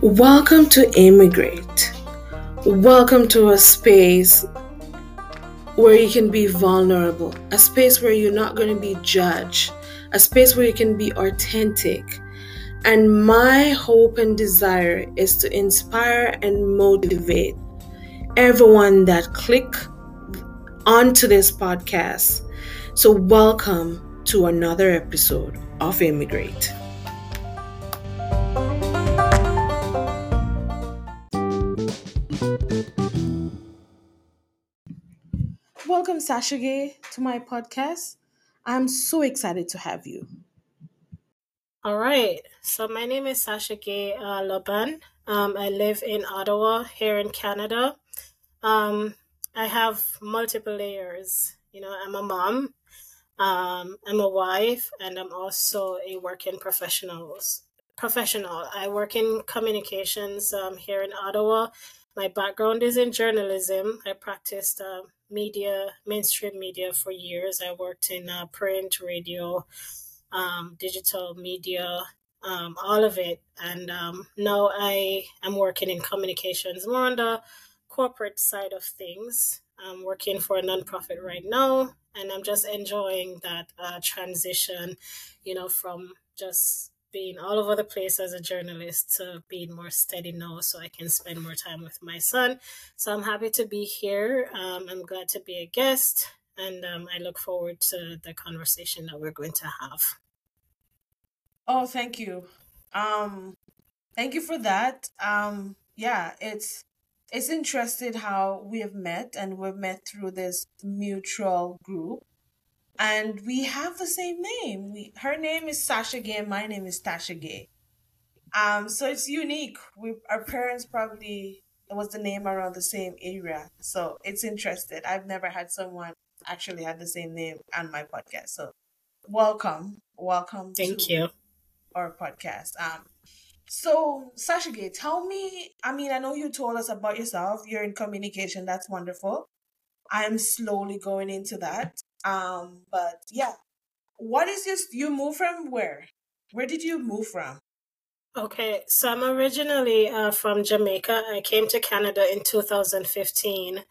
Welcome to Immigrate. Welcome to a space where you can be vulnerable, a space where you're not going to be judged, a space where you can be authentic. And my hope and desire is to inspire and motivate everyone that click onto this podcast. So welcome to another episode of Immigrate. Welcome, Sasha Gay, to my podcast. I'm so excited to have you. All right. So my name is Sasha Gay uh, Lobban. Um, I live in Ottawa, here in Canada. Um, I have multiple layers. You know, I'm a mom, um, I'm a wife, and I'm also a working professionals professional. I work in communications um, here in Ottawa. My background is in journalism. I practiced uh, media, mainstream media for years. I worked in uh, print, radio, um, digital media, um, all of it. And um, now I am working in communications, more on the corporate side of things. I'm working for a nonprofit right now, and I'm just enjoying that uh, transition, you know, from just being all over the place as a journalist to being more steady now so I can spend more time with my son. So I'm happy to be here. Um, I'm glad to be a guest, and um, I look forward to the conversation that we're going to have. Oh, thank you. Um, thank you for that. Um, yeah, it's it's interesting how we have met and we've met through this mutual group and we have the same name. We her name is Sasha Gay, my name is Tasha Gay. Um, so it's unique. We our parents probably it was the name around the same area, so it's interesting. I've never had someone actually had the same name on my podcast. So welcome, welcome. Thank you. Our podcast. Um, so Sasha Gay, tell me. I mean, I know you told us about yourself. You're in communication. That's wonderful. I'm slowly going into that. Um, but yeah, what is this? You move from where? Where did you move from? Okay, so I'm originally uh, from Jamaica. I came to Canada in 2015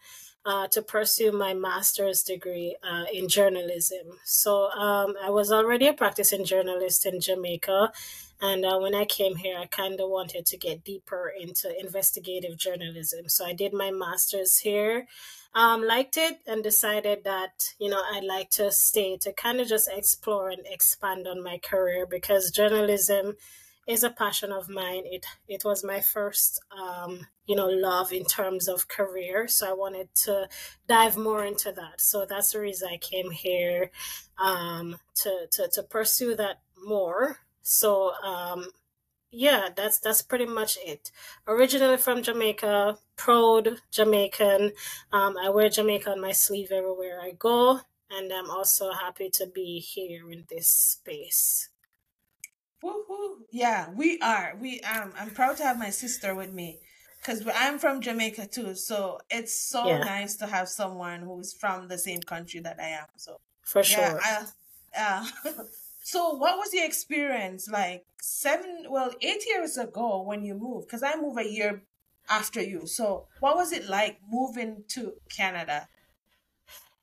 uh, to pursue my master's degree uh, in journalism. So um, I was already a practicing journalist in Jamaica. And uh, when I came here, I kind of wanted to get deeper into investigative journalism. So I did my master's here um, liked it and decided that you know I'd like to stay to kind of just explore and expand on my career because journalism is a passion of mine. It it was my first um, you know love in terms of career, so I wanted to dive more into that. So that's the reason I came here um, to to to pursue that more. So um, yeah, that's that's pretty much it. Originally from Jamaica, proud Jamaican. Um, I wear Jamaica on my sleeve everywhere I go, and I'm also happy to be here in this space. Woohoo! Yeah, we are. We um, I'm proud to have my sister with me because I'm from Jamaica too. So it's so yeah. nice to have someone who's from the same country that I am. So for sure. Yeah, I, uh, So, what was the experience like seven, well, eight years ago when you moved? Because I moved a year after you. So, what was it like moving to Canada?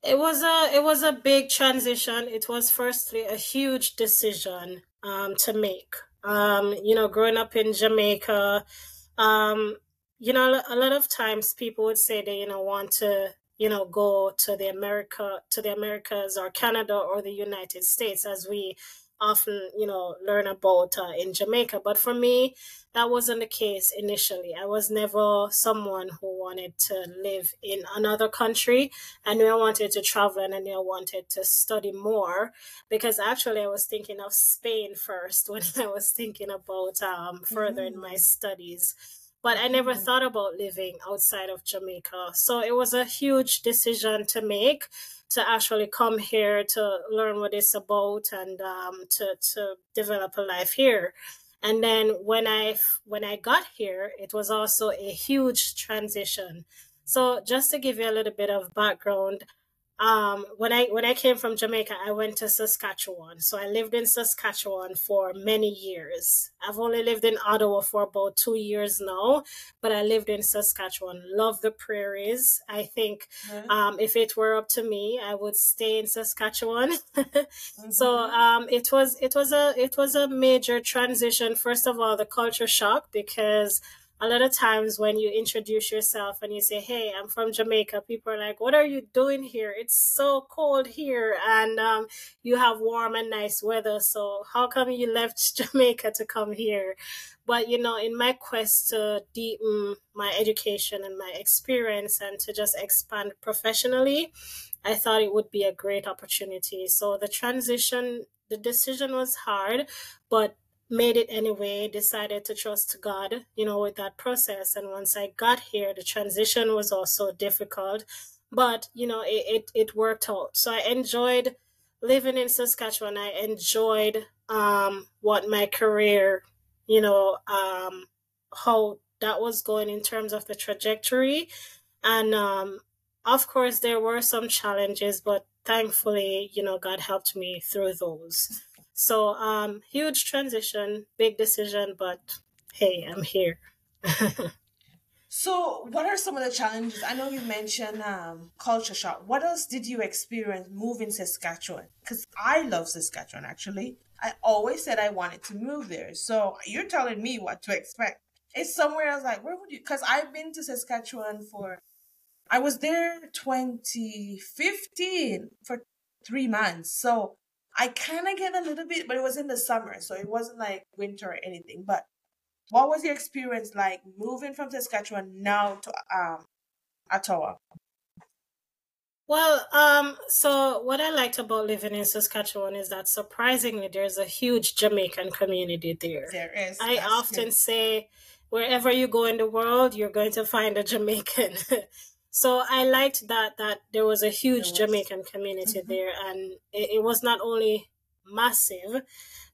It was a it was a big transition. It was firstly a huge decision um, to make. Um, you know, growing up in Jamaica, um, you know, a lot of times people would say they you know want to you know go to the america to the americas or canada or the united states as we often you know learn about uh, in jamaica. But for me that wasn't the case initially. I was never someone who wanted to live in another country. I knew i wanted to travel and i knew i wanted to study more because actually i was thinking of spain first when i was thinking about um, furthering mm-hmm. my studies but I never mm-hmm. thought about living outside of Jamaica. So it was a huge decision to make to actually come here to learn what it's about and um, to, to develop a life here. And then when I when I got here, it was also a huge transition. So just to give you a little bit of background, um, when I when I came from Jamaica, I went to Saskatchewan. So I lived in Saskatchewan for many years. I've only lived in Ottawa for about two years now, but I lived in Saskatchewan. Love the prairies. I think mm-hmm. um, if it were up to me, I would stay in Saskatchewan. mm-hmm. So um, it was it was a it was a major transition. First of all, the culture shock because a lot of times when you introduce yourself and you say, Hey, I'm from Jamaica, people are like, What are you doing here? It's so cold here and um, you have warm and nice weather. So how come you left Jamaica to come here? But you know, in my quest to deepen my education and my experience and to just expand professionally, I thought it would be a great opportunity. So the transition, the decision was hard, but made it anyway, decided to trust God, you know, with that process. And once I got here, the transition was also difficult, but, you know, it, it, it worked out. So I enjoyed living in Saskatchewan. I enjoyed um, what my career, you know, um, how that was going in terms of the trajectory. And um, of course, there were some challenges, but thankfully, you know, God helped me through those. So, um, huge transition, big decision, but hey, I'm here. so, what are some of the challenges? I know you mentioned um, culture shock. What else did you experience moving Saskatchewan? Because I love Saskatchewan, actually. I always said I wanted to move there. So, you're telling me what to expect. It's somewhere I was like, where would you? Because I've been to Saskatchewan for, I was there 2015 for three months. So, I kind of get a little bit, but it was in the summer, so it wasn't like winter or anything. But what was your experience like moving from Saskatchewan now to um Ottawa? Well, um, so what I liked about living in Saskatchewan is that surprisingly there's a huge Jamaican community there. There is. I often good. say wherever you go in the world, you're going to find a Jamaican. So I liked that that there was a huge Jamaican community mm-hmm. there, and it, it, was not only massive,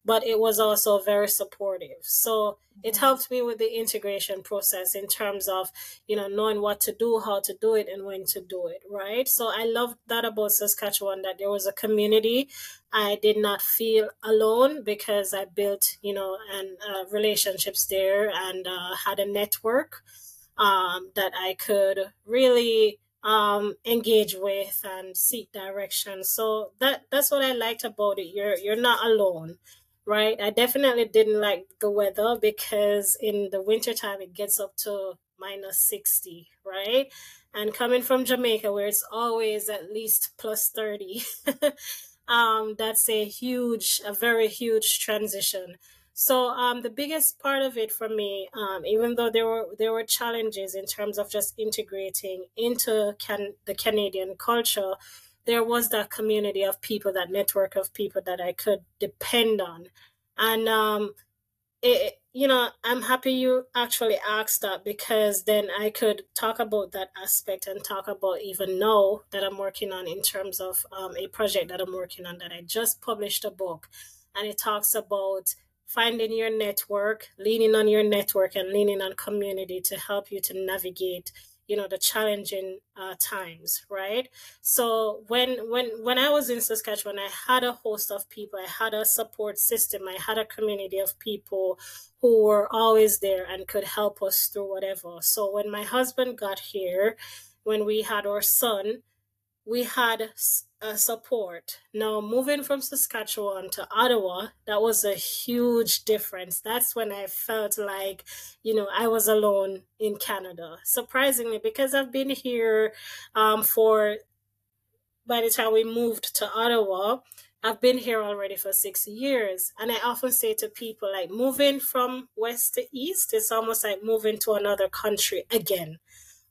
but it was also very supportive. So mm-hmm. it helped me with the integration process in terms of you know knowing what to do, how to do it, and when to do it. Right. So I loved that about Saskatchewan that there was a community. I did not feel alone because I built you know and uh, relationships there and uh, had a network um, that I could really um, engage with and seek direction. So that that's what I liked about it. You're you're not alone, right? I definitely didn't like the weather because in the wintertime it gets up to minus 60, right? And coming from Jamaica where it's always at least plus 30, um, that's a huge, a very huge transition. So um, the biggest part of it for me, um, even though there were there were challenges in terms of just integrating into can the Canadian culture, there was that community of people, that network of people that I could depend on, and um, it, you know I'm happy you actually asked that because then I could talk about that aspect and talk about even now that I'm working on in terms of um, a project that I'm working on that I just published a book, and it talks about finding your network, leaning on your network, and leaning on community to help you to navigate you know the challenging uh, times right? So when when when i was in saskatchewan i had a host of people i had a support system i had a community of people who were always there and could help us through whatever. So when my husband got here when we had our son we had uh, support. Now, moving from Saskatchewan to Ottawa, that was a huge difference. That's when I felt like, you know, I was alone in Canada. Surprisingly, because I've been here um, for, by the time we moved to Ottawa, I've been here already for six years. And I often say to people, like, moving from west to east is almost like moving to another country again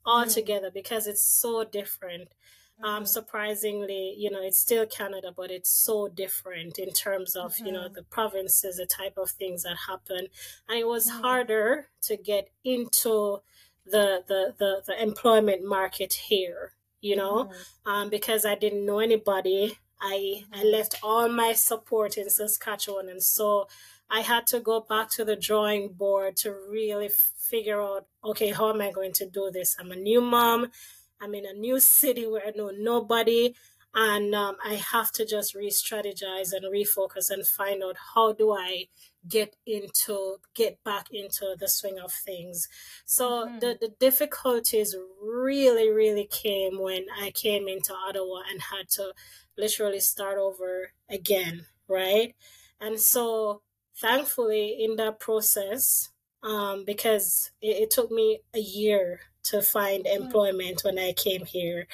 altogether mm. because it's so different um, surprisingly, you know, it's still Canada, but it's so different in terms of, mm-hmm. you know, mm-hmm. the provinces, the type of things that happen. And it was mm-hmm. harder to get into the, the, the, the employment market here, you know, mm-hmm. um, because I didn't know anybody. I, I mm-hmm. left all my support in Saskatchewan. And so I had to go back to the drawing board to really figure out, okay, how am I going to do this? I'm a new mom. I'm in a new city where I know nobody. and um, I have to just re-strategize and refocus and find out how do I get into get back into the swing of things. So mm-hmm. the the difficulties really really came when I came into Ottawa and had to literally start over again, right? And so thankfully in that process um, because it, it, took me a year to find mm-hmm. employment when I came here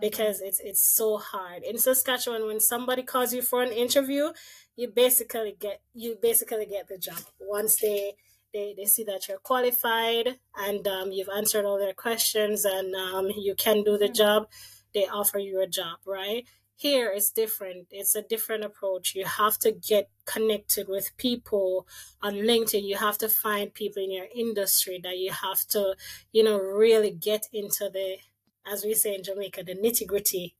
because it's it's so hard in Saskatchewan when somebody calls you for an interview you basically get you basically get the job once they they, they see that you're qualified and um, you've answered all their questions and um, you can do the mm-hmm. job they offer you a job right here it's different it's a different approach you have to get connected with people on linkedin you have to find people in your industry that you have to you know really get into the as we say in Jamaica, the nitty gritty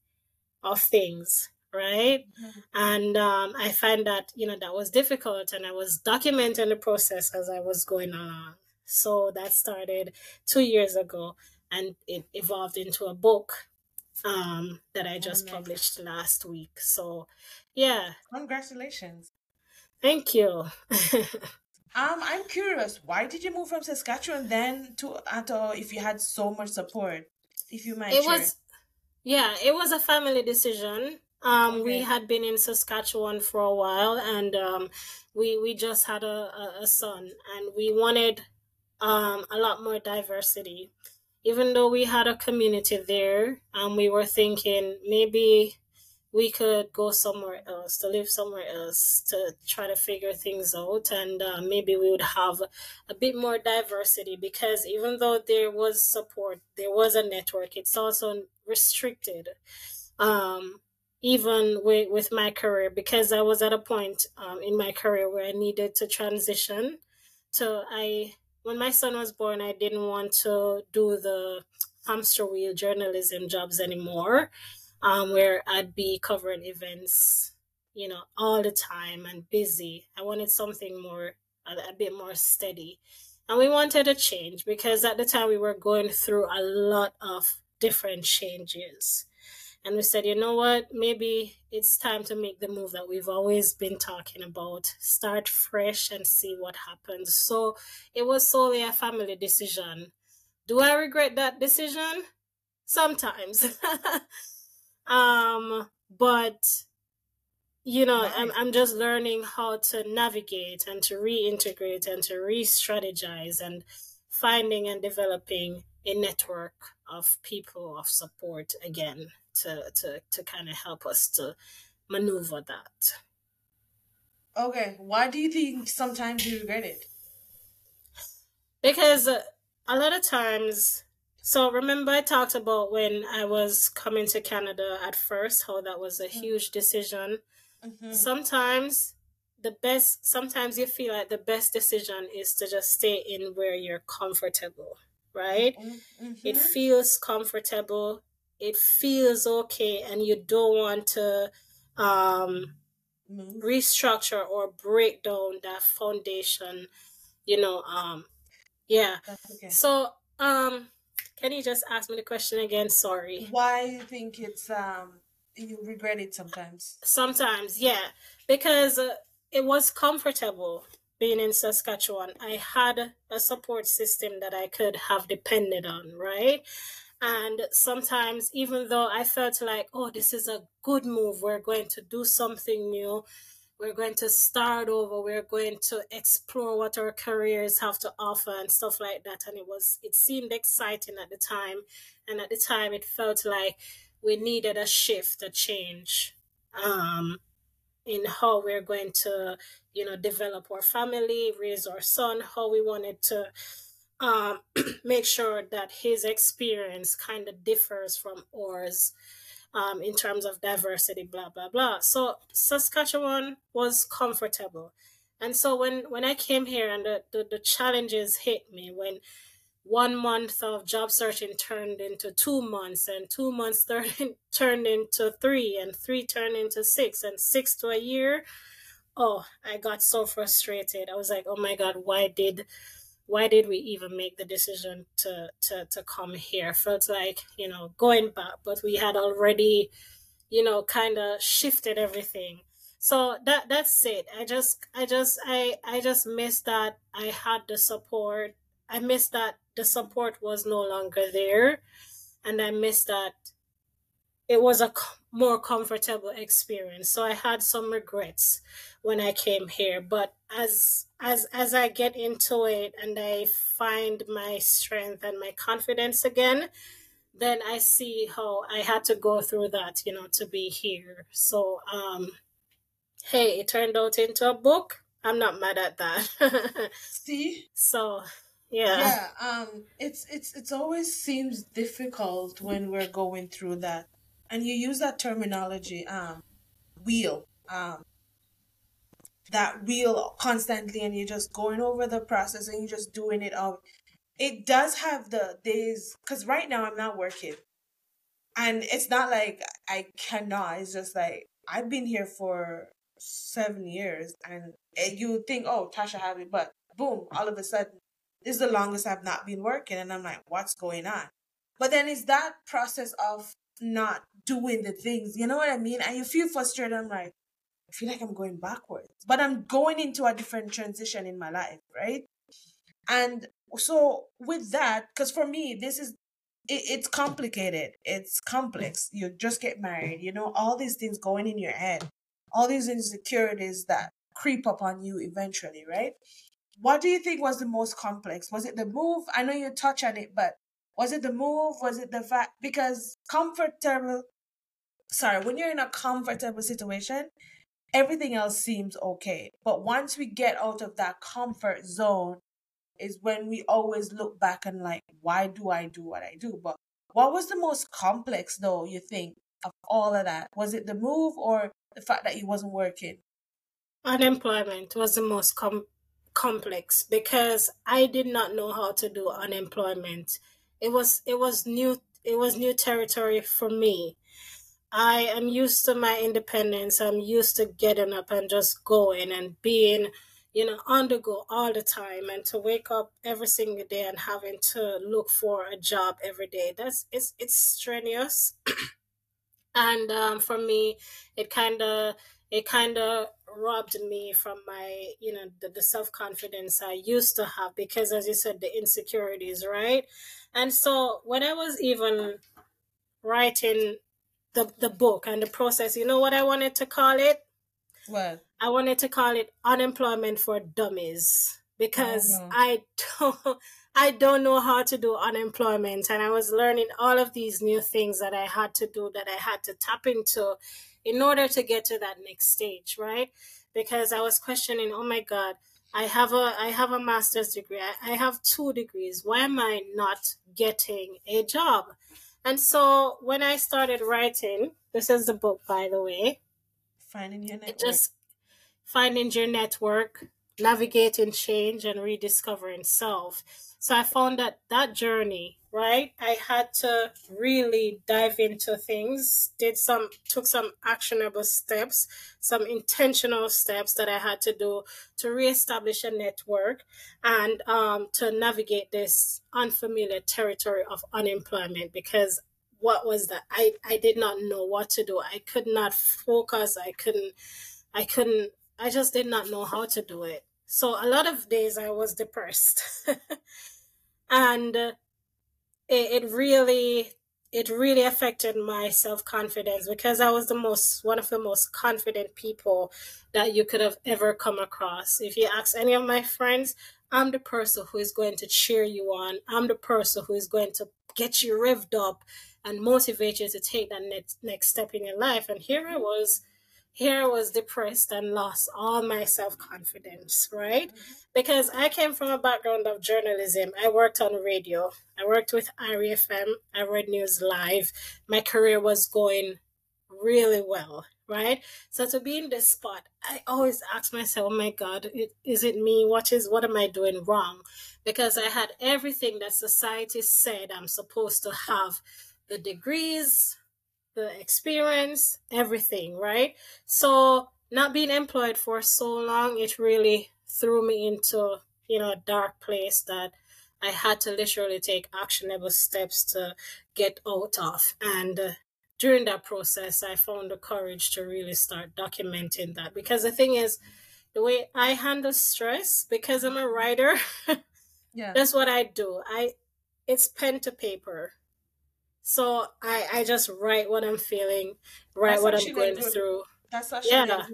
of things, right? Mm-hmm. And um, I find that, you know, that was difficult and I was documenting the process as I was going along. So that started two years ago and it evolved into a book um, that I just published last week. So, yeah. Congratulations. Thank you. um, I'm curious, why did you move from Saskatchewan then to Ottawa if you had so much support? if you might it share. was yeah it was a family decision um okay. we had been in saskatchewan for a while and um we we just had a, a, a son and we wanted um a lot more diversity even though we had a community there and we were thinking maybe we could go somewhere else to live somewhere else to try to figure things out and uh, maybe we would have a bit more diversity because even though there was support there was a network it's also restricted um, even with, with my career because i was at a point um, in my career where i needed to transition. So i when my son was born i didn't want to do the hamster wheel journalism jobs anymore um, where I'd be covering events, you know, all the time and busy. I wanted something more, a, a bit more steady. And we wanted a change because at the time we were going through a lot of different changes. And we said, you know what, maybe it's time to make the move that we've always been talking about. Start fresh and see what happens. So it was solely a family decision. Do I regret that decision? Sometimes. Um, but you know, I'm I'm just learning how to navigate and to reintegrate and to re-strategize and finding and developing a network of people of support again to to to kind of help us to maneuver that. Okay, why do you think sometimes you regret it? Because a lot of times so remember I talked about when I was coming to Canada at first, how that was a mm-hmm. huge decision. Mm-hmm. Sometimes the best sometimes you feel like the best decision is to just stay in where you're comfortable, right? Mm-hmm. It feels comfortable, it feels okay, and you don't want to um Move. restructure or break down that foundation, you know, um yeah. Okay. So um can you just ask me the question again? Sorry. Why you think it's um you regret it sometimes? Sometimes, yeah, because uh, it was comfortable being in Saskatchewan. I had a support system that I could have depended on, right? And sometimes, even though I felt like, oh, this is a good move, we're going to do something new, we're going to start over. We're going to explore what our careers have to offer and stuff like that. And it was it seemed exciting at the time. And at the time it felt like we needed a shift a change um in how we're going to you know develop our family raise our son how we wanted to um make sure that his experience kind of differs from ours um, in terms of diversity, blah blah blah. So Saskatchewan was comfortable, and so when when I came here and the, the, the challenges hit me when one month of job searching turned into two months and two months turned turned into three and three turned into six and six to a year oh i got so frustrated i was like oh my god why did why did we even make the decision to to to come here? Felt like you know going back, but we had already you know, kind of shifted everything. So that that's it. I just I just I I just miss that I had the support. I miss that the support was no longer there and I miss that it was a more comfortable experience. So I had some regrets when I came here, but as as as I get into it and I find my strength and my confidence again, then I see how I had to go through that, you know, to be here. So um hey, it turned out into a book. I'm not mad at that. see? So yeah. Yeah, um it's it's it's always seems difficult when we're going through that and you use that terminology um wheel um that wheel constantly and you're just going over the process and you're just doing it all. It does have the days because right now i'm not working. And it's not like i cannot it's just like i've been here for seven years and you think oh tasha have it but boom all of a sudden this is the longest i've not been working and i'm like what's going on? But then it's that process of not doing the things. You know what I mean? And you feel frustrated. I'm like, I feel like I'm going backwards, but I'm going into a different transition in my life, right? And so with that, because for me, this is it, it's complicated. It's complex. You just get married, you know, all these things going in your head, all these insecurities that creep up on you eventually, right? What do you think was the most complex? Was it the move? I know you touch on it, but was it the move? Was it the fact? Because comfortable, sorry, when you're in a comfortable situation, everything else seems okay. But once we get out of that comfort zone, is when we always look back and like, why do I do what I do? But what was the most complex though, you think, of all of that? Was it the move or the fact that he wasn't working? Unemployment was the most com- complex because I did not know how to do unemployment it was it was new it was new territory for me. I am used to my independence. I'm used to getting up and just going and being, you know, on the go all the time and to wake up every single day and having to look for a job every day. That's it's it's strenuous. and um, for me, it kind of it kind of robbed me from my you know the, the self-confidence i used to have because as you said the insecurities right? And so when i was even writing the, the book and the process you know what i wanted to call it? What? I wanted to call it unemployment for dummies because no. i don't i don't know how to do unemployment. And i was learning all of these new things that i had to do that i had to tap into in order to get to that next stage, right? Because I was questioning, oh my God, I have a I have a master's degree. I, I have two degrees. Why am I not getting a job? And so when I started writing, this is the book by the way. Finding your network. Just finding your network, navigating change and rediscovering self. So I found that that journey right? I had to really dive into things, did some, took some actionable steps, some intentional steps that I had to do to reestablish a network and um, to navigate this unfamiliar territory of unemployment because what was that? I, I did not know what to do. I could not focus. I couldn't, I couldn't, I just did not know how to do it. So a lot of days I was depressed. and it, it really it really affected my self-confidence because I was the most one of the most confident people that you could have ever come across. If you ask any of my friends, I'm the person who is going to cheer you on. I'm the person who is going to get you revved up and motivate you to take that next next step in your life. And here I was here I was depressed and lost all my self confidence, right? Mm-hmm. Because I came from a background of journalism. I worked on radio, I worked with RFM, I read news live. My career was going really well, right? So to be in this spot, I always ask myself, oh my God, is it me? What is, what am I doing wrong? Because I had everything that society said I'm supposed to have the degrees, the experience, everything, right? So not being employed for so long, it really threw me into, you know, a dark place that I had to literally take actionable steps to get out of. And uh, during that process, I found the courage to really start documenting that. Because the thing is, the way I handle stress, because I'm a writer, yeah, that's what I do. I it's pen to paper. So I I just write what I'm feeling, write that's what I'm going through. That's actually yeah.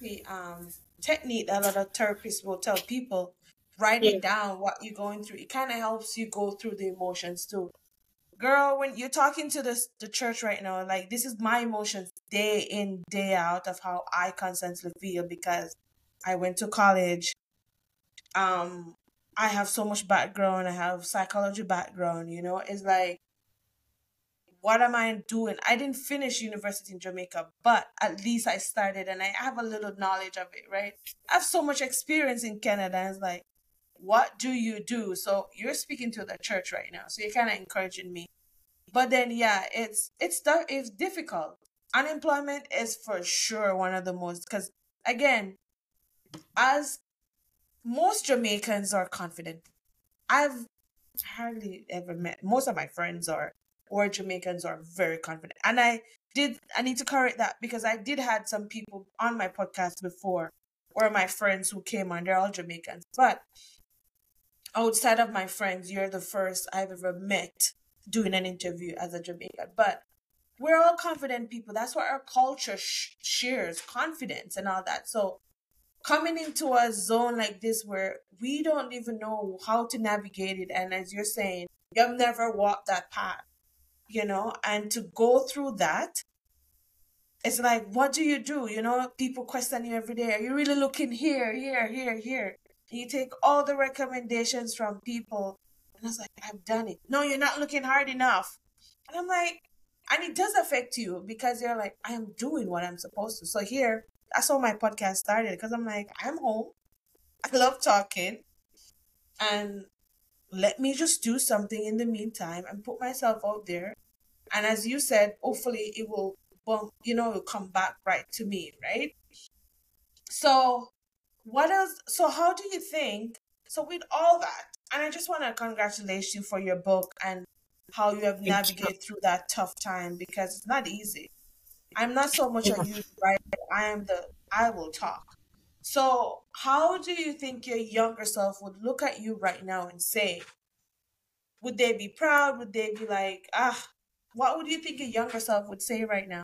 the um technique that a lot of therapists will tell people. Writing yeah. down what you're going through. It kind of helps you go through the emotions too girl, when you're talking to the the church right now, like this is my emotions day in day out of how I constantly feel because I went to college. Um, I have so much background. I have psychology background. You know, it's like, what am I doing? I didn't finish university in Jamaica, but at least I started and I have a little knowledge of it. Right? I have so much experience in Canada. It's like what do you do? So you're speaking to the church right now. So you're kind of encouraging me. But then, yeah, it's it's it's difficult. Unemployment is for sure one of the most because again, as most Jamaicans are confident. I've hardly ever met most of my friends are or Jamaicans are very confident. And I did I need to correct that because I did had some people on my podcast before or my friends who came on, they're all Jamaicans. But outside of my friends, you're the first I've ever met doing an interview as a Jamaican. But we're all confident people. That's what our culture sh- shares confidence and all that. So coming into a zone like this where we don't even know how to navigate it, and as you're saying, you've never walked that path, you know, and to go through that. It's like, what do you do? You know, people question you every day. Are you really looking here, here, here, here? You take all the recommendations from people. And I was like, I've done it. No, you're not looking hard enough. And I'm like, and it does affect you because you're like, I am doing what I'm supposed to. So here, that's how my podcast started because I'm like, I'm home. I love talking. And let me just do something in the meantime and put myself out there. And as you said, hopefully it will, you know, will come back right to me, right? So what else? So, how do you think? So, with all that, and I just want to congratulate you for your book and how you have navigated through that tough time because it's not easy. I'm not so much a youth writer. I am the I will talk. So, how do you think your younger self would look at you right now and say, would they be proud? Would they be like, ah, what would you think your younger self would say right now?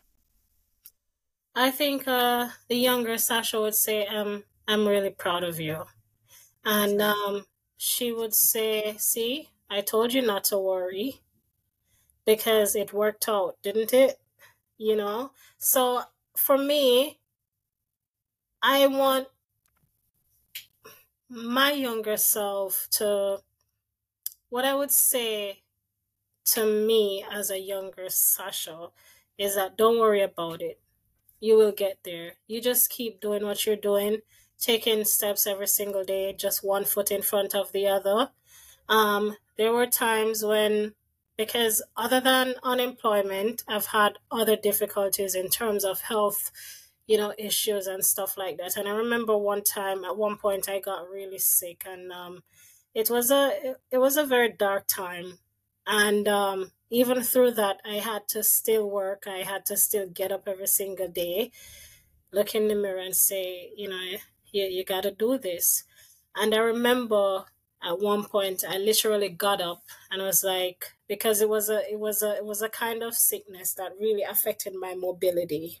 I think uh, the younger Sasha would say, um, I'm really proud of you. And um, she would say, See, I told you not to worry because it worked out, didn't it? You know? So for me, I want my younger self to, what I would say to me as a younger Sasha is that don't worry about it. You will get there. You just keep doing what you're doing taking steps every single day, just one foot in front of the other. Um, there were times when, because other than unemployment, I've had other difficulties in terms of health, you know, issues and stuff like that. And I remember one time, at one point, I got really sick, and um, it was a it was a very dark time. And um, even through that, I had to still work. I had to still get up every single day, look in the mirror, and say, you know, you, you got to do this. And I remember at one point I literally got up and I was like, because it was a it was a it was a kind of sickness that really affected my mobility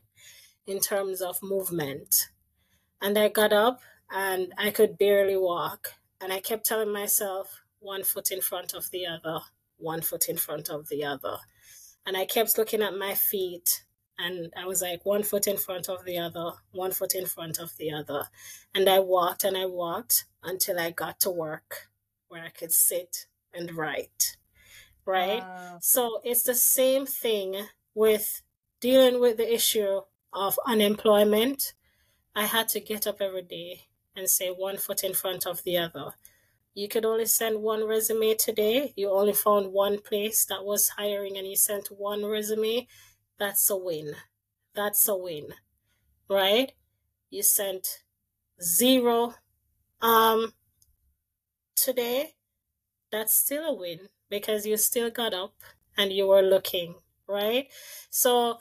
in terms of movement. And I got up and I could barely walk. And I kept telling myself, one foot in front of the other, one foot in front of the other. And I kept looking at my feet and I was like one foot in front of the other, one foot in front of the other. And I walked and I walked until I got to work where I could sit and write. Right? Wow. So it's the same thing with dealing with the issue of unemployment. I had to get up every day and say one foot in front of the other. You could only send one resume today. You only found one place that was hiring and you sent one resume that's a win. That's a win. Right? You sent zero um today. That's still a win because you still got up and you were looking right? So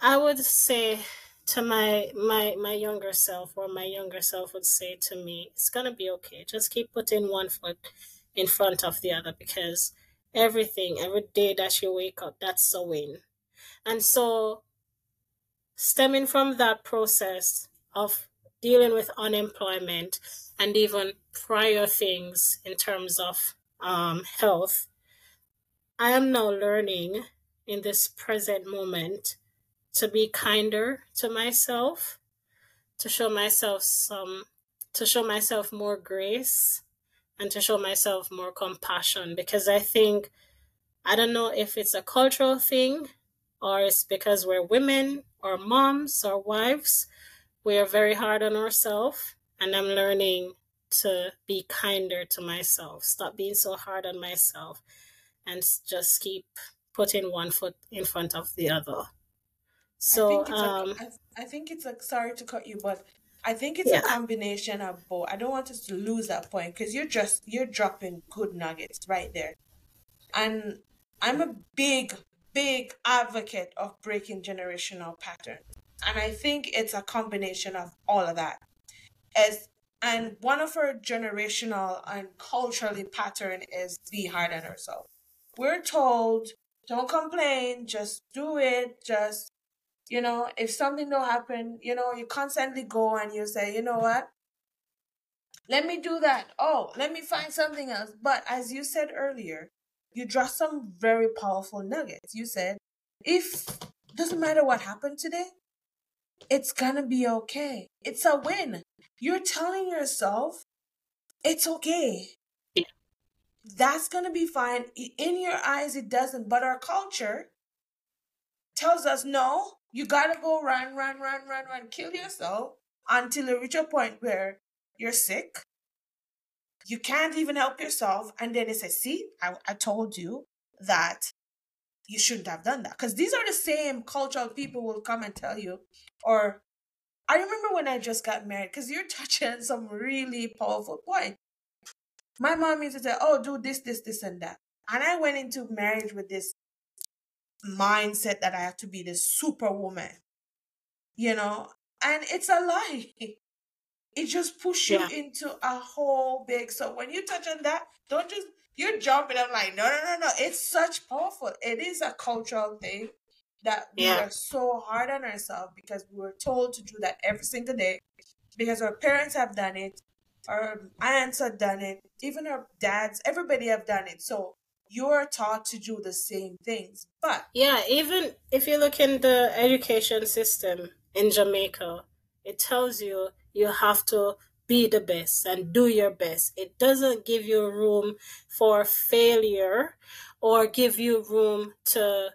I would say to my my my younger self or my younger self would say to me it's gonna be okay. Just keep putting one foot in front of the other because everything every day that you wake up that's a win. And so stemming from that process of dealing with unemployment and even prior things in terms of um, health i am now learning in this present moment to be kinder to myself, to show myself some, to show myself more grace and to show myself more compassion because I think, I don't know if it's a cultural thing or it's because we're women or moms or wives. We are very hard on ourselves, and I'm learning to be kinder to myself, stop being so hard on myself, and just keep putting one foot in front of the other. So, I think it's um, a, I, I think it's a, sorry to cut you, but I think it's a combination of both. I don't want us to lose that point because you're just, you're dropping good nuggets right there. And I'm a big, big advocate of breaking generational patterns. And I think it's a combination of all of that. As and one of our generational and culturally pattern is be hard on ourselves. We're told, don't complain, just do it, just you know, if something don't happen, you know, you constantly go and you say, you know what? Let me do that. Oh, let me find something else. But as you said earlier, you draw some very powerful nuggets. You said, if doesn't matter what happened today, it's gonna be okay. It's a win. You're telling yourself it's okay. That's gonna be fine. In your eyes, it doesn't. But our culture tells us no, you gotta go run, run, run, run, run, kill yourself until you reach a point where you're sick. You can't even help yourself. And then they say, see, I, I told you that you shouldn't have done that. Because these are the same cultural people will come and tell you. Or I remember when I just got married, because you're touching some really powerful point. My mom used to say, oh, do this, this, this, and that. And I went into marriage with this mindset that I have to be this superwoman, you know, and it's a lie. It just push you into a whole big. So when you touch on that, don't just you're jumping. I'm like, no, no, no, no. It's such powerful. It is a cultural thing that we yeah, are so hard on ourselves because we were told to do that every single day because our parents have done it, our aunts have done it, even our dads, everybody have done it. So you're taught to do the same things. But yeah. Even if you look in the education system in Jamaica, it tells you you have to be the best and do your best. It doesn't give you room for failure or give you room to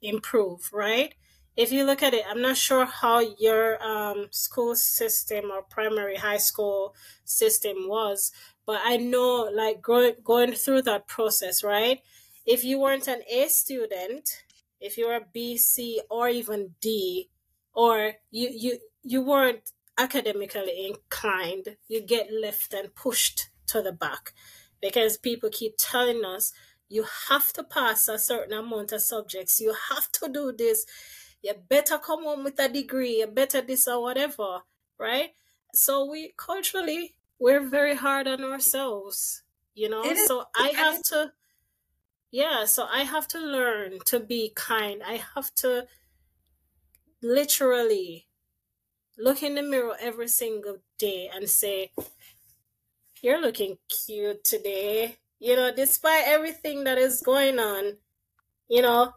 improve, right? If you look at it, I'm not sure how your um, school system or primary high school system was, but I know like going going through that process, right? If you weren't an A student, if you were a B, C, or even D, or you you you weren't academically inclined, you get left and pushed to the back because people keep telling us you have to pass a certain amount of subjects, you have to do this, you better come home with a degree, you better this or whatever, right? So we culturally we're very hard on ourselves, you know. is, So I have to yeah, so I have to learn to be kind. I have to literally look in the mirror every single day and say, You're looking cute today. You know, despite everything that is going on, you know,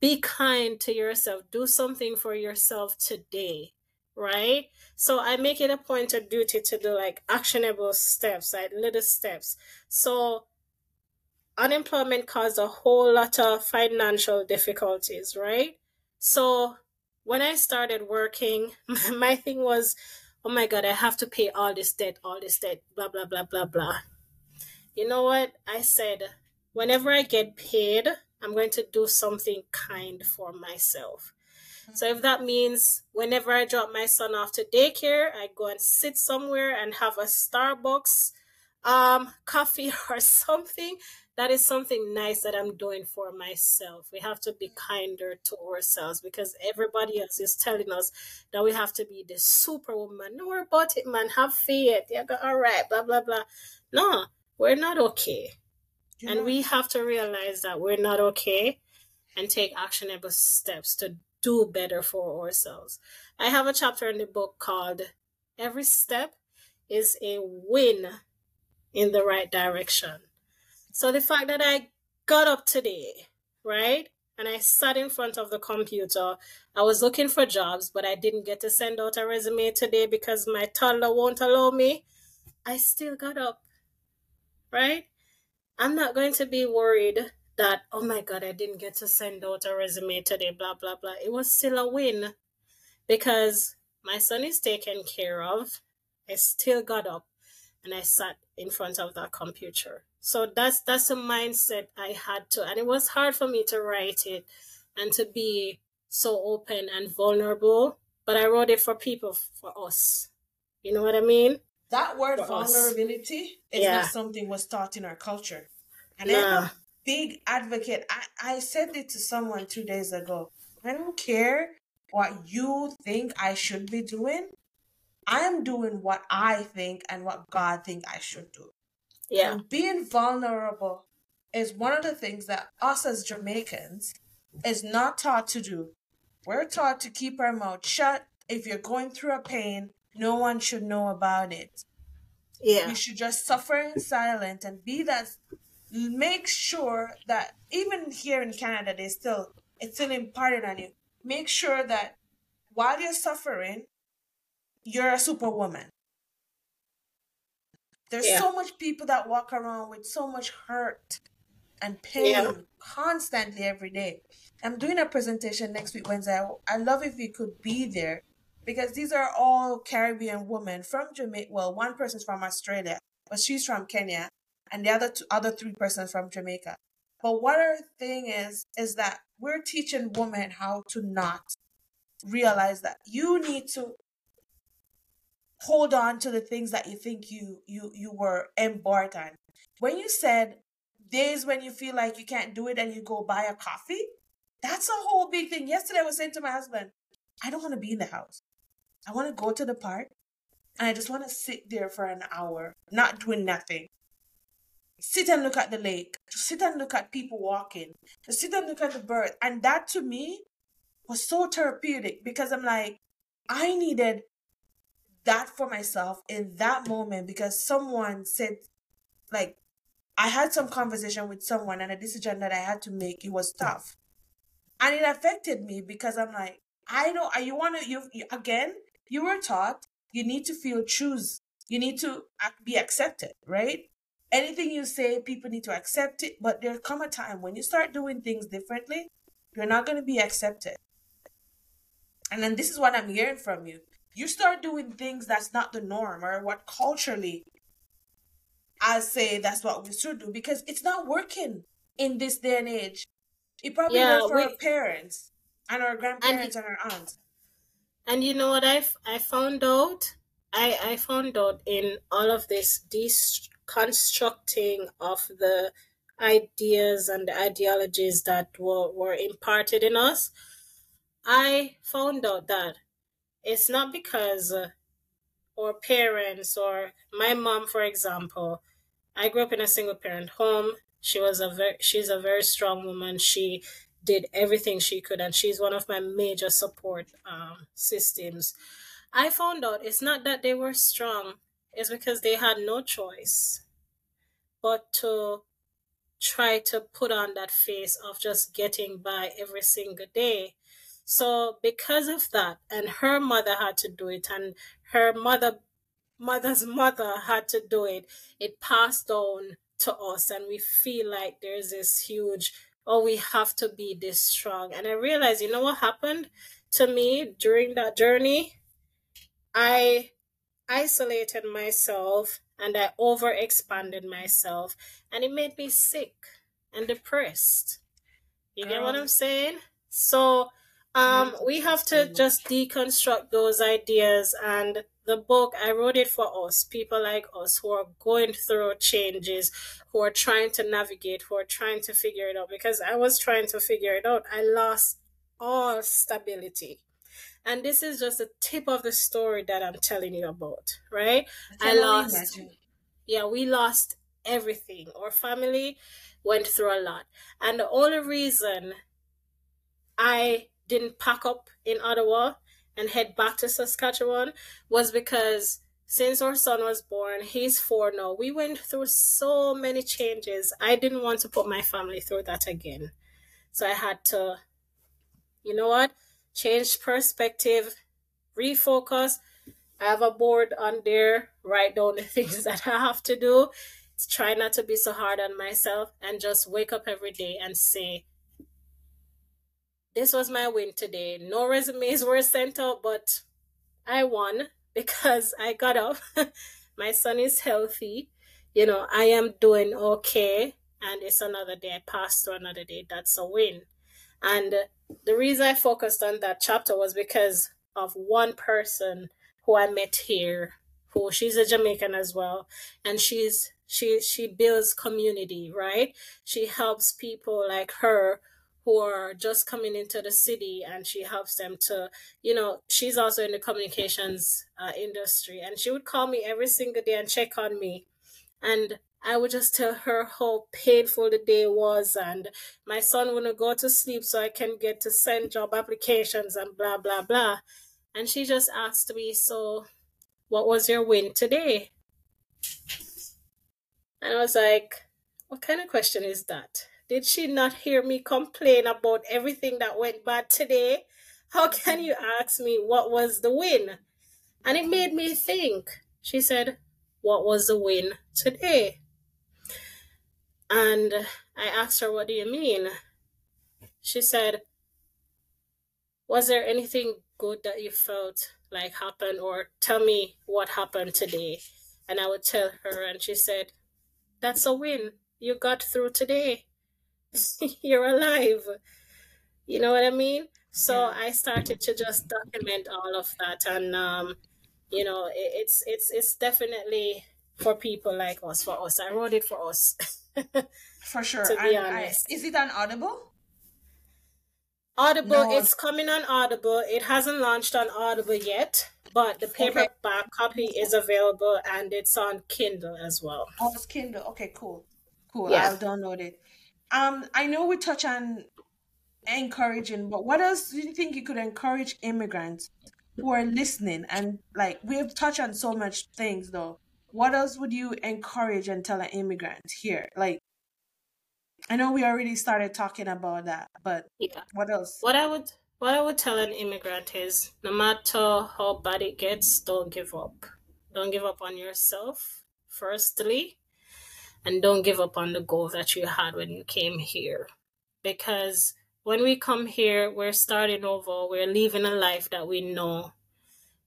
be kind to yourself. Do something for yourself today, right? So I make it a point of duty to do like actionable steps, like little steps. So unemployment caused a whole lot of financial difficulties, right? So when I started working, my thing was, oh my God, I have to pay all this debt, all this debt, blah, blah, blah, blah, blah. You know what? I said, whenever I get paid, I'm going to do something kind for myself. So if that means whenever I drop my son off to daycare, I go and sit somewhere and have a Starbucks um coffee or something, that is something nice that I'm doing for myself. We have to be kinder to ourselves because everybody else is telling us that we have to be the superwoman. No, we're about it, man. Have faith. Yeah, go. all right, blah, blah, blah. No, we're not okay. You're and not. we have to realize that we're not okay and take actionable steps to do better for ourselves. I have a chapter in the book called Every Step is a Win in the Right Direction. So the fact that I got up today, right? And I sat in front of the computer. I was looking for jobs, but I didn't get to send out a resume today because my toddler won't allow me. I still got up, right? I'm not going to be worried that, oh my God, I didn't get to send out a resume today, blah, blah, blah. It was still a win because my son is taken care of. I still got up and I sat in front of that computer. So that's that's a mindset I had to and it was hard for me to write it and to be so open and vulnerable, but I wrote it for people for us. You know what I mean? That word for vulnerability us. is yeah. not something was taught in our culture. And. Big advocate. I, I said it to someone two days ago. I don't care what you think I should be doing. I am doing what I think and what God think I should do. Yeah. And being vulnerable is one of the things that us as Jamaicans is not taught to do. We're taught to keep our mouth shut. If you're going through a pain, no one should know about it. Yeah. You should just suffer in silence and be that make sure that even here in Canada they still it's still imparted on you. Make sure that while you're suffering, you're a superwoman. There's yeah. so much people that walk around with so much hurt and pain yeah. constantly every day. I'm doing a presentation next week Wednesday. I, I love if you could be there because these are all Caribbean women from Jamaica. Well, one person's from Australia, but she's from Kenya, and the other two, other three persons from Jamaica. But what our thing is is that we're teaching women how to not realize that you need to hold on to the things that you think you you you were embarked on. When you said days when you feel like you can't do it and you go buy a coffee, that's a whole big thing. Yesterday I was saying to my husband, I don't want to be in the house. I want to go to the park and I just want to sit there for an hour, not doing nothing. Sit and look at the lake. Just sit and look at people walking. Just sit and look at the birds. And that to me was so therapeutic because I'm like, I needed that for myself in that moment because someone said, like, I had some conversation with someone and a decision that I had to make. It was tough, and it affected me because I'm like, I know you want to. You, you again. You were taught you need to feel choose. You need to uh, be accepted, right? Anything you say, people need to accept it. But there come a time when you start doing things differently, you're not going to be accepted. And then this is what I'm hearing from you you start doing things that's not the norm or what culturally I say that's what we should do because it's not working in this day and age. It probably yeah, worked for we, our parents and our grandparents and, and our aunts. And you know what I, I found out? I, I found out in all of this deconstructing of the ideas and the ideologies that were, were imparted in us. I found out that it's not because uh, our parents or my mom, for example, I grew up in a single parent home. She was a very, she's a very strong woman. She did everything she could, and she's one of my major support um, systems. I found out it's not that they were strong; it's because they had no choice but to try to put on that face of just getting by every single day so because of that, and her mother had to do it, and her mother mother's mother had to do it, it passed on to us, and we feel like there's this huge oh, we have to be this strong. And I realized, you know what happened to me during that journey? I isolated myself and I overexpanded myself, and it made me sick and depressed. You get um, what I'm saying? So um, we have to just deconstruct those ideas and the book i wrote it for us people like us who are going through changes who are trying to navigate who are trying to figure it out because i was trying to figure it out i lost all stability and this is just the tip of the story that i'm telling you about right i lost yeah we lost everything our family went through a lot and the only reason i didn't pack up in ottawa and head back to Saskatchewan was because since our son was born, he's four now. We went through so many changes. I didn't want to put my family through that again. So I had to, you know what, change perspective, refocus. I have a board on there, write down the things that I have to do. Try not to be so hard on myself and just wake up every day and say, this was my win today. No resumes were sent out, but I won because I got up. my son is healthy. You know, I am doing okay. And it's another day. I passed through another day. That's a win. And the reason I focused on that chapter was because of one person who I met here, who she's a Jamaican as well. And she's she she builds community, right? She helps people like her who are just coming into the city and she helps them to you know she's also in the communications uh, industry and she would call me every single day and check on me and i would just tell her how painful the day was and my son wouldn't go to sleep so i can get to send job applications and blah blah blah and she just asked me so what was your win today and i was like what kind of question is that did she not hear me complain about everything that went bad today? How can you ask me what was the win? And it made me think. She said, What was the win today? And I asked her, What do you mean? She said, Was there anything good that you felt like happened, or tell me what happened today? And I would tell her, and she said, That's a win. You got through today. you're alive. You know what I mean? So. I started to just document all of that, and um, you know, it, it's it's it's definitely for people like us. For us, I wrote it for us. for sure. To be and honest, I, is it on Audible? Audible, no. it's coming on Audible. It hasn't launched on Audible yet, but the paperback okay. copy is available and it's on Kindle as well. Oh, it's Kindle. Okay, cool. Cool. Yeah. I'll download it. Um, I know we touch on encouraging, but what else do you think you could encourage immigrants who are listening? And like we've touched on so much things though. What else would you encourage and tell an immigrant here? Like I know we already started talking about that, but yeah. what else? What I would what I would tell an immigrant is no matter how bad it gets, don't give up. Don't give up on yourself, firstly and don't give up on the goal that you had when you came here. Because when we come here, we're starting over, we're living a life that we know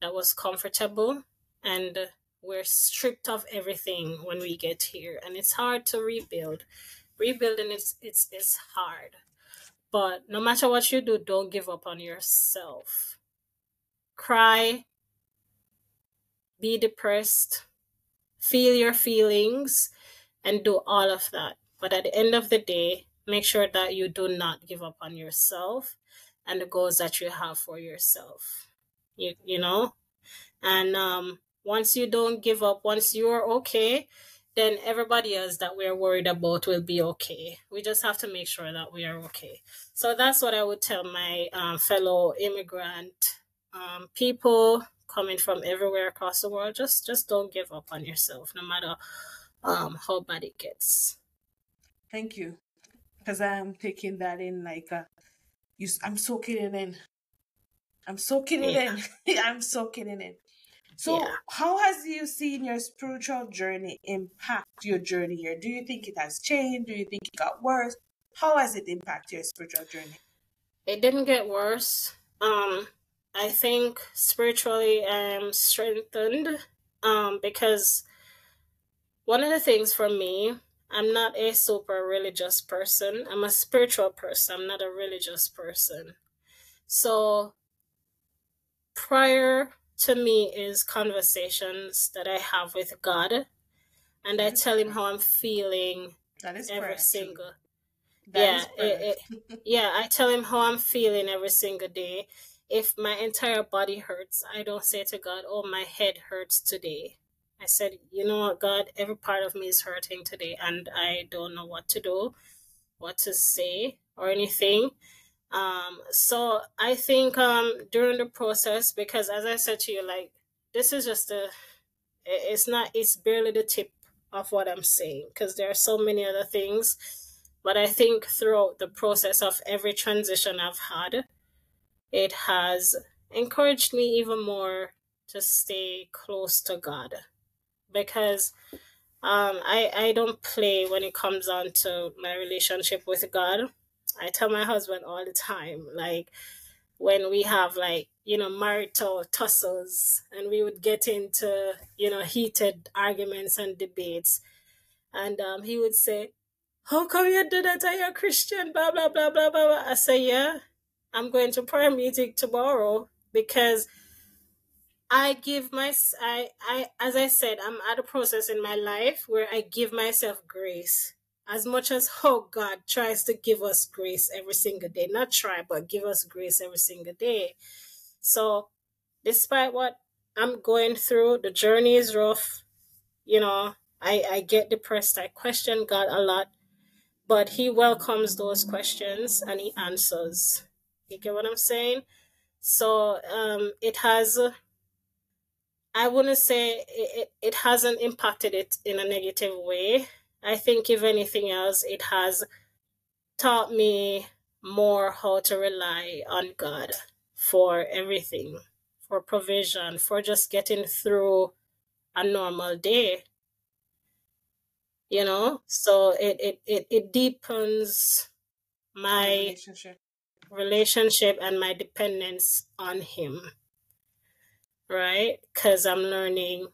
that was comfortable and we're stripped of everything when we get here and it's hard to rebuild rebuilding is it's, it's hard but no matter what you do don't give up on yourself cry be depressed feel your feelings and do all of that. But at the end of the day, make sure that you do not give up on yourself and the goals that you have for yourself. You you know? And um once you don't give up, once you're okay, then everybody else that we're worried about will be okay. We just have to make sure that we are okay. So that's what I would tell my um, fellow immigrant um, people coming from everywhere across the world. Just just don't give up on yourself, no matter um how bad it gets. Thank you, because I'm taking that in like uh, you. I'm soaking it in. I'm soaking it yeah. in. I'm soaking it in. So, yeah. how has you seen your spiritual journey impact your journey here? Do you think it has changed? Do you think it got worse? How has it impacted your spiritual journey? It didn't get worse. Um, I think spiritually I'm strengthened. Um, because one of the things for me, I'm not a super religious person. I'm a spiritual person. I'm not a religious person. So prior to me is conversations that I have with God and I tell him how I'm feeling That is every correct. single That yeah it, it, yeah I tell him how I'm feeling every single day. If my entire body hurts, I don't say to God, "Oh, my head hurts today." I said, "You know what, God? Every part of me is hurting today, and I don't know what to do, what to say, or anything." Um, so I think um during the process, because as I said to you, like this is just a, it's not, it's barely the tip of what I'm saying, because there are so many other things. But I think throughout the process of every transition I've had, it has encouraged me even more to stay close to God, because um I I don't play when it comes on to my relationship with God. I tell my husband all the time, like when we have like you know marital tussles and we would get into you know heated arguments and debates and um, he would say how come you do that are you a christian blah blah blah blah blah blah. i say yeah i'm going to prayer meeting tomorrow because i give my i i as i said i'm at a process in my life where i give myself grace as much as oh god tries to give us grace every single day. Not try but give us grace every single day. So despite what i'm going through the journey is rough. You know i i get depressed. I question god a lot. But he welcomes those questions and he answers. You get what i'm saying? So um it has I wouldn't say it, it, it hasn't impacted it in a negative way. I think, if anything else, it has taught me more how to rely on God for everything, for provision, for just getting through a normal day. You know, so it it, it, it deepens my relationship. relationship and my dependence on Him, right? Because I'm learning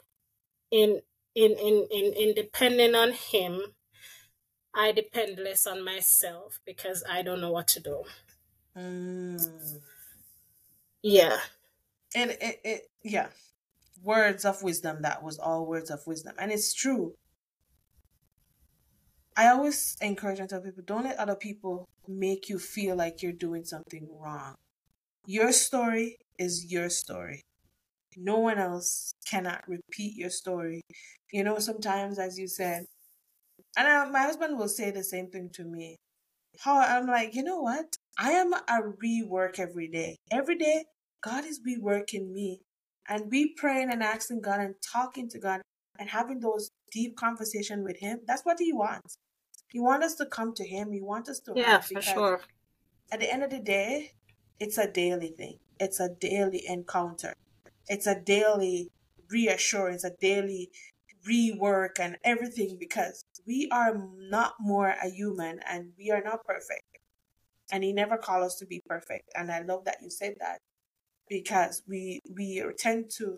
in in in in in depending on him i depend less on myself because i don't know what to do Mm. yeah And it, it, yeah, words of wisdom. That was all words of wisdom, and it's true. I always encourage and tell people don't let other people make you feel like you're doing something wrong. Your story is your story. No one else cannot repeat your story. You know, sometimes, as you said, and I, my husband will say the same thing to me. How I'm like, you know what? I am a rework every day. Every day, God is reworking me. And we praying and asking God and talking to God and having those deep conversation with Him. That's what He wants. He wants us to come to Him. He wants us to yeah for sure at the end of the day, it's a daily thing. It's a daily encounter. It's a daily reassurance, a daily rework and everything because we are not more a human and we are not perfect. And he never called us to be perfect. And I love that you said that because we we tend to,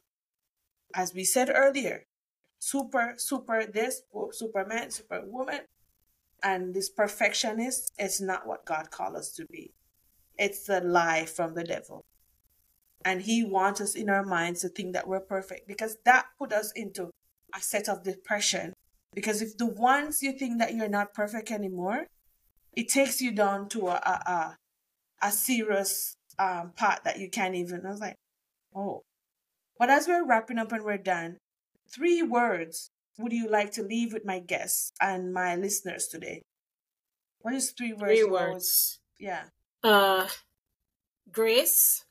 as we said earlier, super, super this, oh, superman, superwoman, and this perfectionist is not what God called us to be. It's a lie from the devil. And he wants us in our minds to think that we're perfect because that put us into a set of depression. Because if the once you think that you're not perfect anymore, it takes you down to a a, a, a serious um, part that you can't even. I was like, oh. But as we're wrapping up and we're done, three words would you like to leave with my guests and my listeners today? What is three words? three words Yeah. uh grace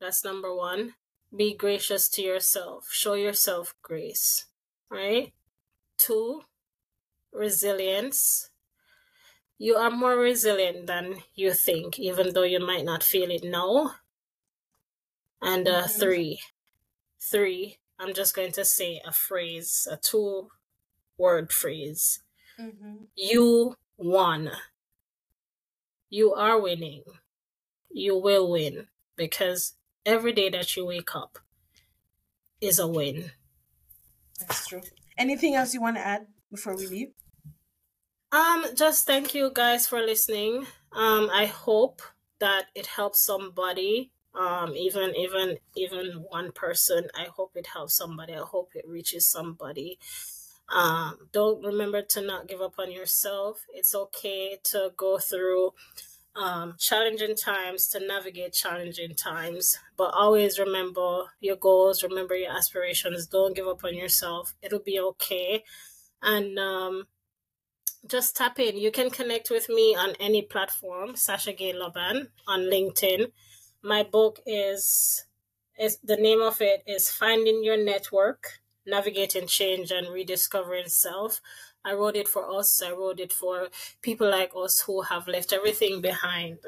that's number one. Be gracious to yourself. Show yourself grace right? Two resilience. You are more resilient than you think even though you might not feel it now. And uh Mhm. three. Three i'm just going to say a phrase a two word phrase. Mm-hmm. you won. You are winning. You will win because every day that you wake up is a win That's true. Anything else you want to add before we leave? um just thank you guys for listening um i hope that it helps somebody um, even even even one person. I hope it helps somebody. I hope it reaches somebody. Um, don't remember to not give up on yourself. It's okay to go through um, challenging times, to navigate challenging times, but always remember your goals, remember your aspirations. Don't give up on yourself. It'll be okay. And um, just tap in. You can connect with me on any platform, Sasha Gay Lobban on LinkedIn. My book is is the name of it is Finding Your Network, Navigating Change and Rediscovering Self. I wrote it for us. I wrote it for people like us who have left everything behind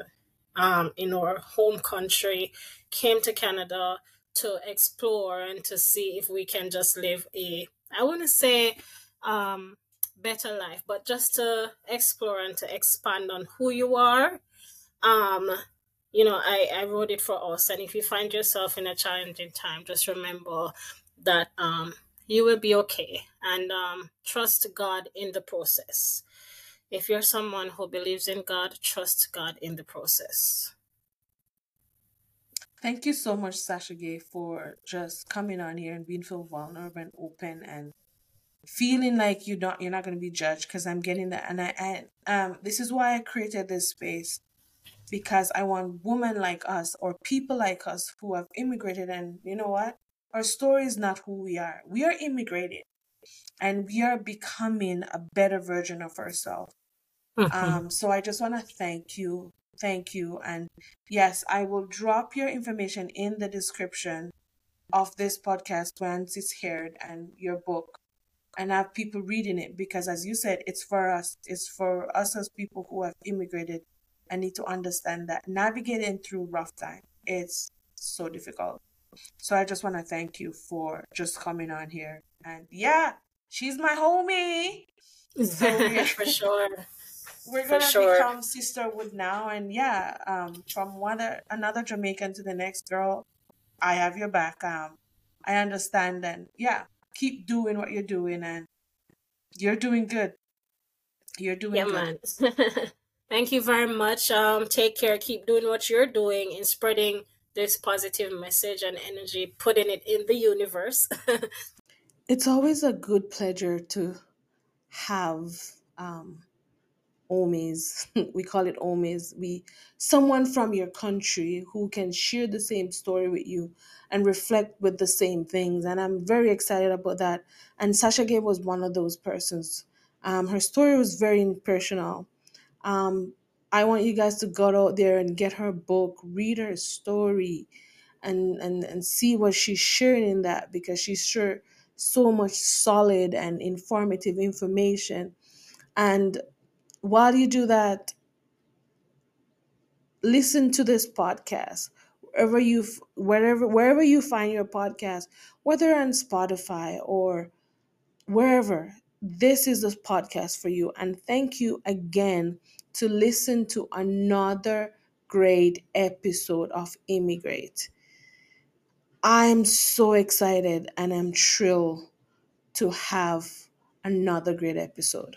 um, in our home country, came to Canada to explore and to see if we can just live a, I want to say, um, better life, but just to explore and to expand on who you are. Um, you know, I, I wrote it for us. And if you find yourself in a challenging time, just remember that um, you will be okay and um, trust God in the process. If you're someone who believes in God, trust God in the process. Thank you so much, Sasha Gay, for just coming on here and being so vulnerable and open and feeling like you're not you're not going to be judged because I'm getting that and I, I um this is why I created this space because I want women like us or people like us who have immigrated and you know what our story is not who we are. We are immigrated and we are becoming a better version of ourselves. Mm-hmm. um so I just want to thank you thank you and yes I will drop your information in the description of this podcast once it's aired and your book and have people reading it because as you said it's for us it's for us as people who have immigrated and need to understand that navigating through rough time it's so difficult so i just want to thank you for just coming on here and yeah she's my homie so for sure we're gonna sure. become sisterhood now and yeah um from one another jamaican to the next girl i have your back um i understand and yeah keep doing what you're doing and you're doing good. You're doing yeah, good. Man. Thank you very much. Um, take care. Keep doing what you're doing in spreading this positive message and energy, putting it in the universe. it's always a good pleasure to have um, omis. We call it omis. We someone from your country who can share the same story with you and reflect with the same things and i'm very excited about that. And sasha gay was one of those persons. Um, her story was very personal um, i want you guys to go out there and get her book read her story and and and see what she's sharing in that because she's sure so much solid and informative information and while you do that, listen to this podcast wherever you wherever wherever you find your podcast, whether on Spotify or wherever. This is this podcast for you, and thank you again to listen to another great episode of Immigrate. I'm so excited and I'm thrilled to have another great episode.